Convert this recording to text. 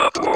Network.